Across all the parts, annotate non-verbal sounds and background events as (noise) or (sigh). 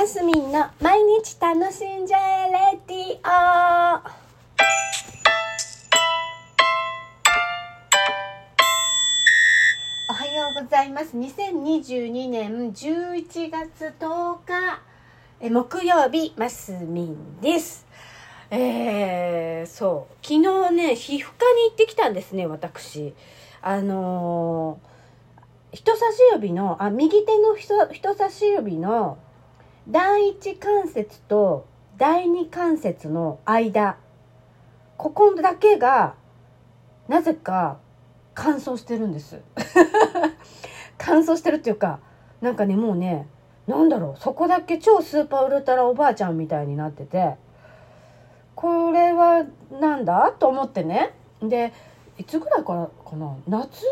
マスミンの毎日楽しんじゃえレディオおはようございます。2022年11月10日え木曜日マスミンです。えー、そう。昨日ね皮膚科に行ってきたんですね私。あのー、人差し指のあ右手の人人差し指の第一関節と第二関節の間ここだけがなぜか乾燥してるんです。(laughs) 乾燥してるっていうかなんかねもうねなんだろうそこだけ超スーパーウルトラおばあちゃんみたいになっててこれはなんだ？と思ってね。でいつぐらいからかな？夏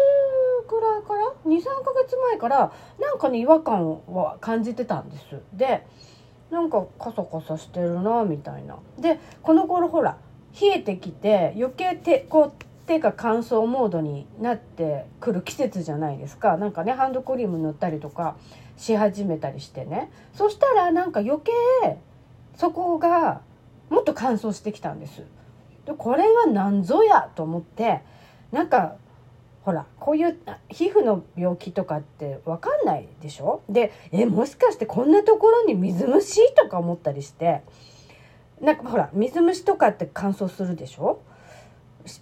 23ヶ月前からなんかね違和感は感じてたんです。でなんかカサカサしてるなみたいな。でこの頃ほら冷えてきて余計手こう手が乾燥モードになってくる季節じゃないですか。なんかねハンドクリーム塗ったりとかし始めたりしてね。そしたらなんか余計そこがもっと乾燥してきたんです。でこれは何ぞやと思ってなんかほらこういう皮膚の病気とかって分かんないでしょ？でえもしかしてこんなところに水虫とか思ったりしてなんかほら水虫とかって乾燥するでしょ？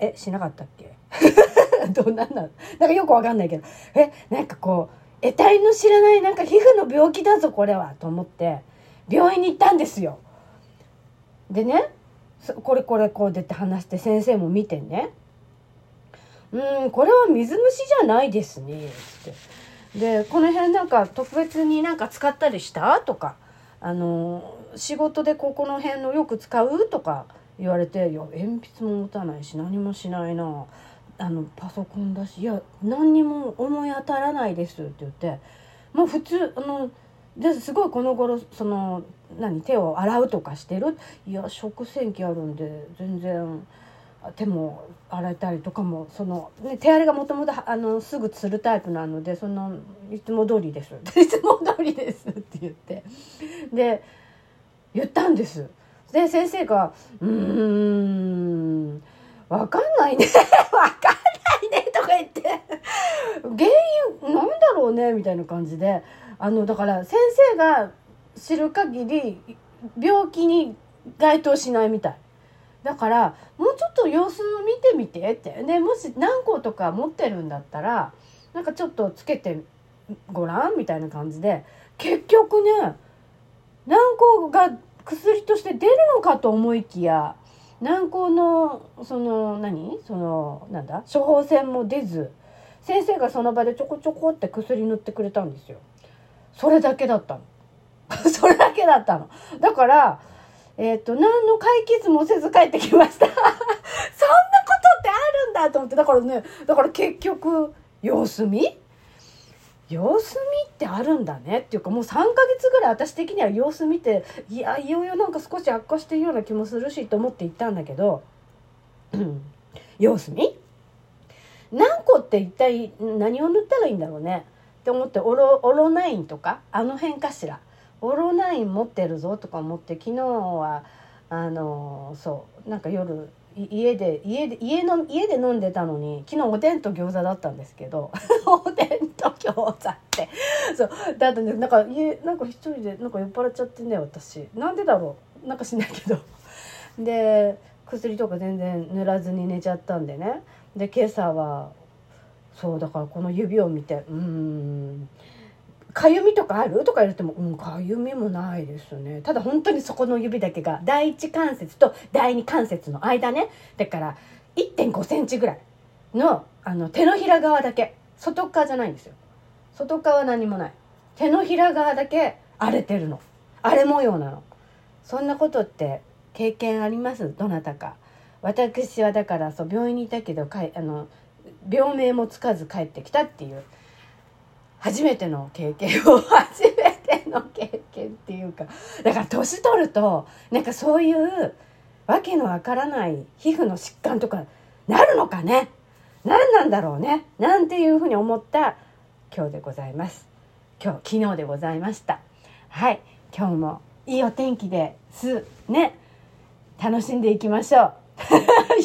えしなかったっけ？(laughs) どうなんなの？なんかよくわかんないけど。えなんかこう得体の知らないなんか皮膚の病気だぞこれはと思って病院に行ったんですよ。でねこれこれこうでって話して先生も見てねうんこれは水虫じゃないですね」って。でこの辺なんか特別になんか使ったりした？とかあの仕事でここの辺のよく使う？とか言われて「いや鉛筆も持たないし何もしないなあのパソコンだしいや何にも思い当たらないです」って言ってもう普通あのですごいこの頃その何手を洗うとかしてる？いや食洗機あるんで全然。手も洗えたりとかもその、ね、手荒れがもともとすぐつるタイプなのでそのいつも通りです。(laughs) いつも通りですって言って。で言ったんです。で先生が「うーん分かんないね。(laughs) 分かんないね」とか言って。原因なんだろうねみたいな感じで。あのだから先生が知る限り病気に該当しないみたい。だからもうちょっと様子を見てみてってでもし何個とか持ってるんだったらなんかちょっとつけてごらんみたいな感じで結局ね軟膏が薬として出るのかと思いきや軟膏のその何？そのなんだ？処方箋も出ず先生がその場でちょこちょこって薬塗ってくれたんですよ。それだけだったの。(laughs) それだけだったの。だからえっ、ー、と、何の解決もせず帰ってきました。(laughs) そんなことってあるんだと思って、だからね、だから結局、様子見？様子見ってあるんだねっていうかもう3ヶ月ぐらい私的には様子見ていやいよいよなんか少し悪化してるような気もするしと思って行ったんだけど、様子見？何個って一体何を塗ったらいいんだろうねって思ってオロオロナインとかあの辺かしら。オロナイン持ってるぞとか思って昨日はあのそうなんか夜家で家で家の家で飲んでたのに昨日おでんと餃子だったんですけど (laughs) おでんと餃子ってそうだってねなんか家なんか一人でなんか酔っ払っちゃってね私。なんでだろう？なんかしないけど。で薬とか全然塗らずに寝ちゃったんでね。で今朝はそうだからこの指を見てうん。かゆみとかある？とか言われても、うん、かゆみもないですね。ただ本当にそこの指だけが、第一関節と第二関節の間ね。だから、1.5センチぐらいの、あの、手のひら側だけ。外側じゃないんですよ。外側は何もない。手のひら側だけ荒れてるの。荒れ模様なの。そんなことって経験あります？どなたか。私はだからそう病院にいたけどかいあの病名もつかず帰ってきたっていう初めての経験を初めての経験っていうかだから年取るとなんかそういうわけのわからない皮膚の疾患とかなるのかね？何なんだろうね？なんていうふうに思った今日でございます。今日昨日でございました。はい。今日もいいお天気ですね。楽しんでいきましょう。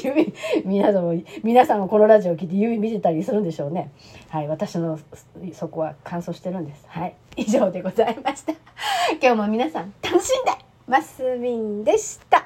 指皆さんも皆さんもこのラジオを聞いて指見てたりするんでしょうね。はい私のそこは乾燥してるんです。はい以上でございました。(laughs) 今日も皆さん楽しんでマスミンでした。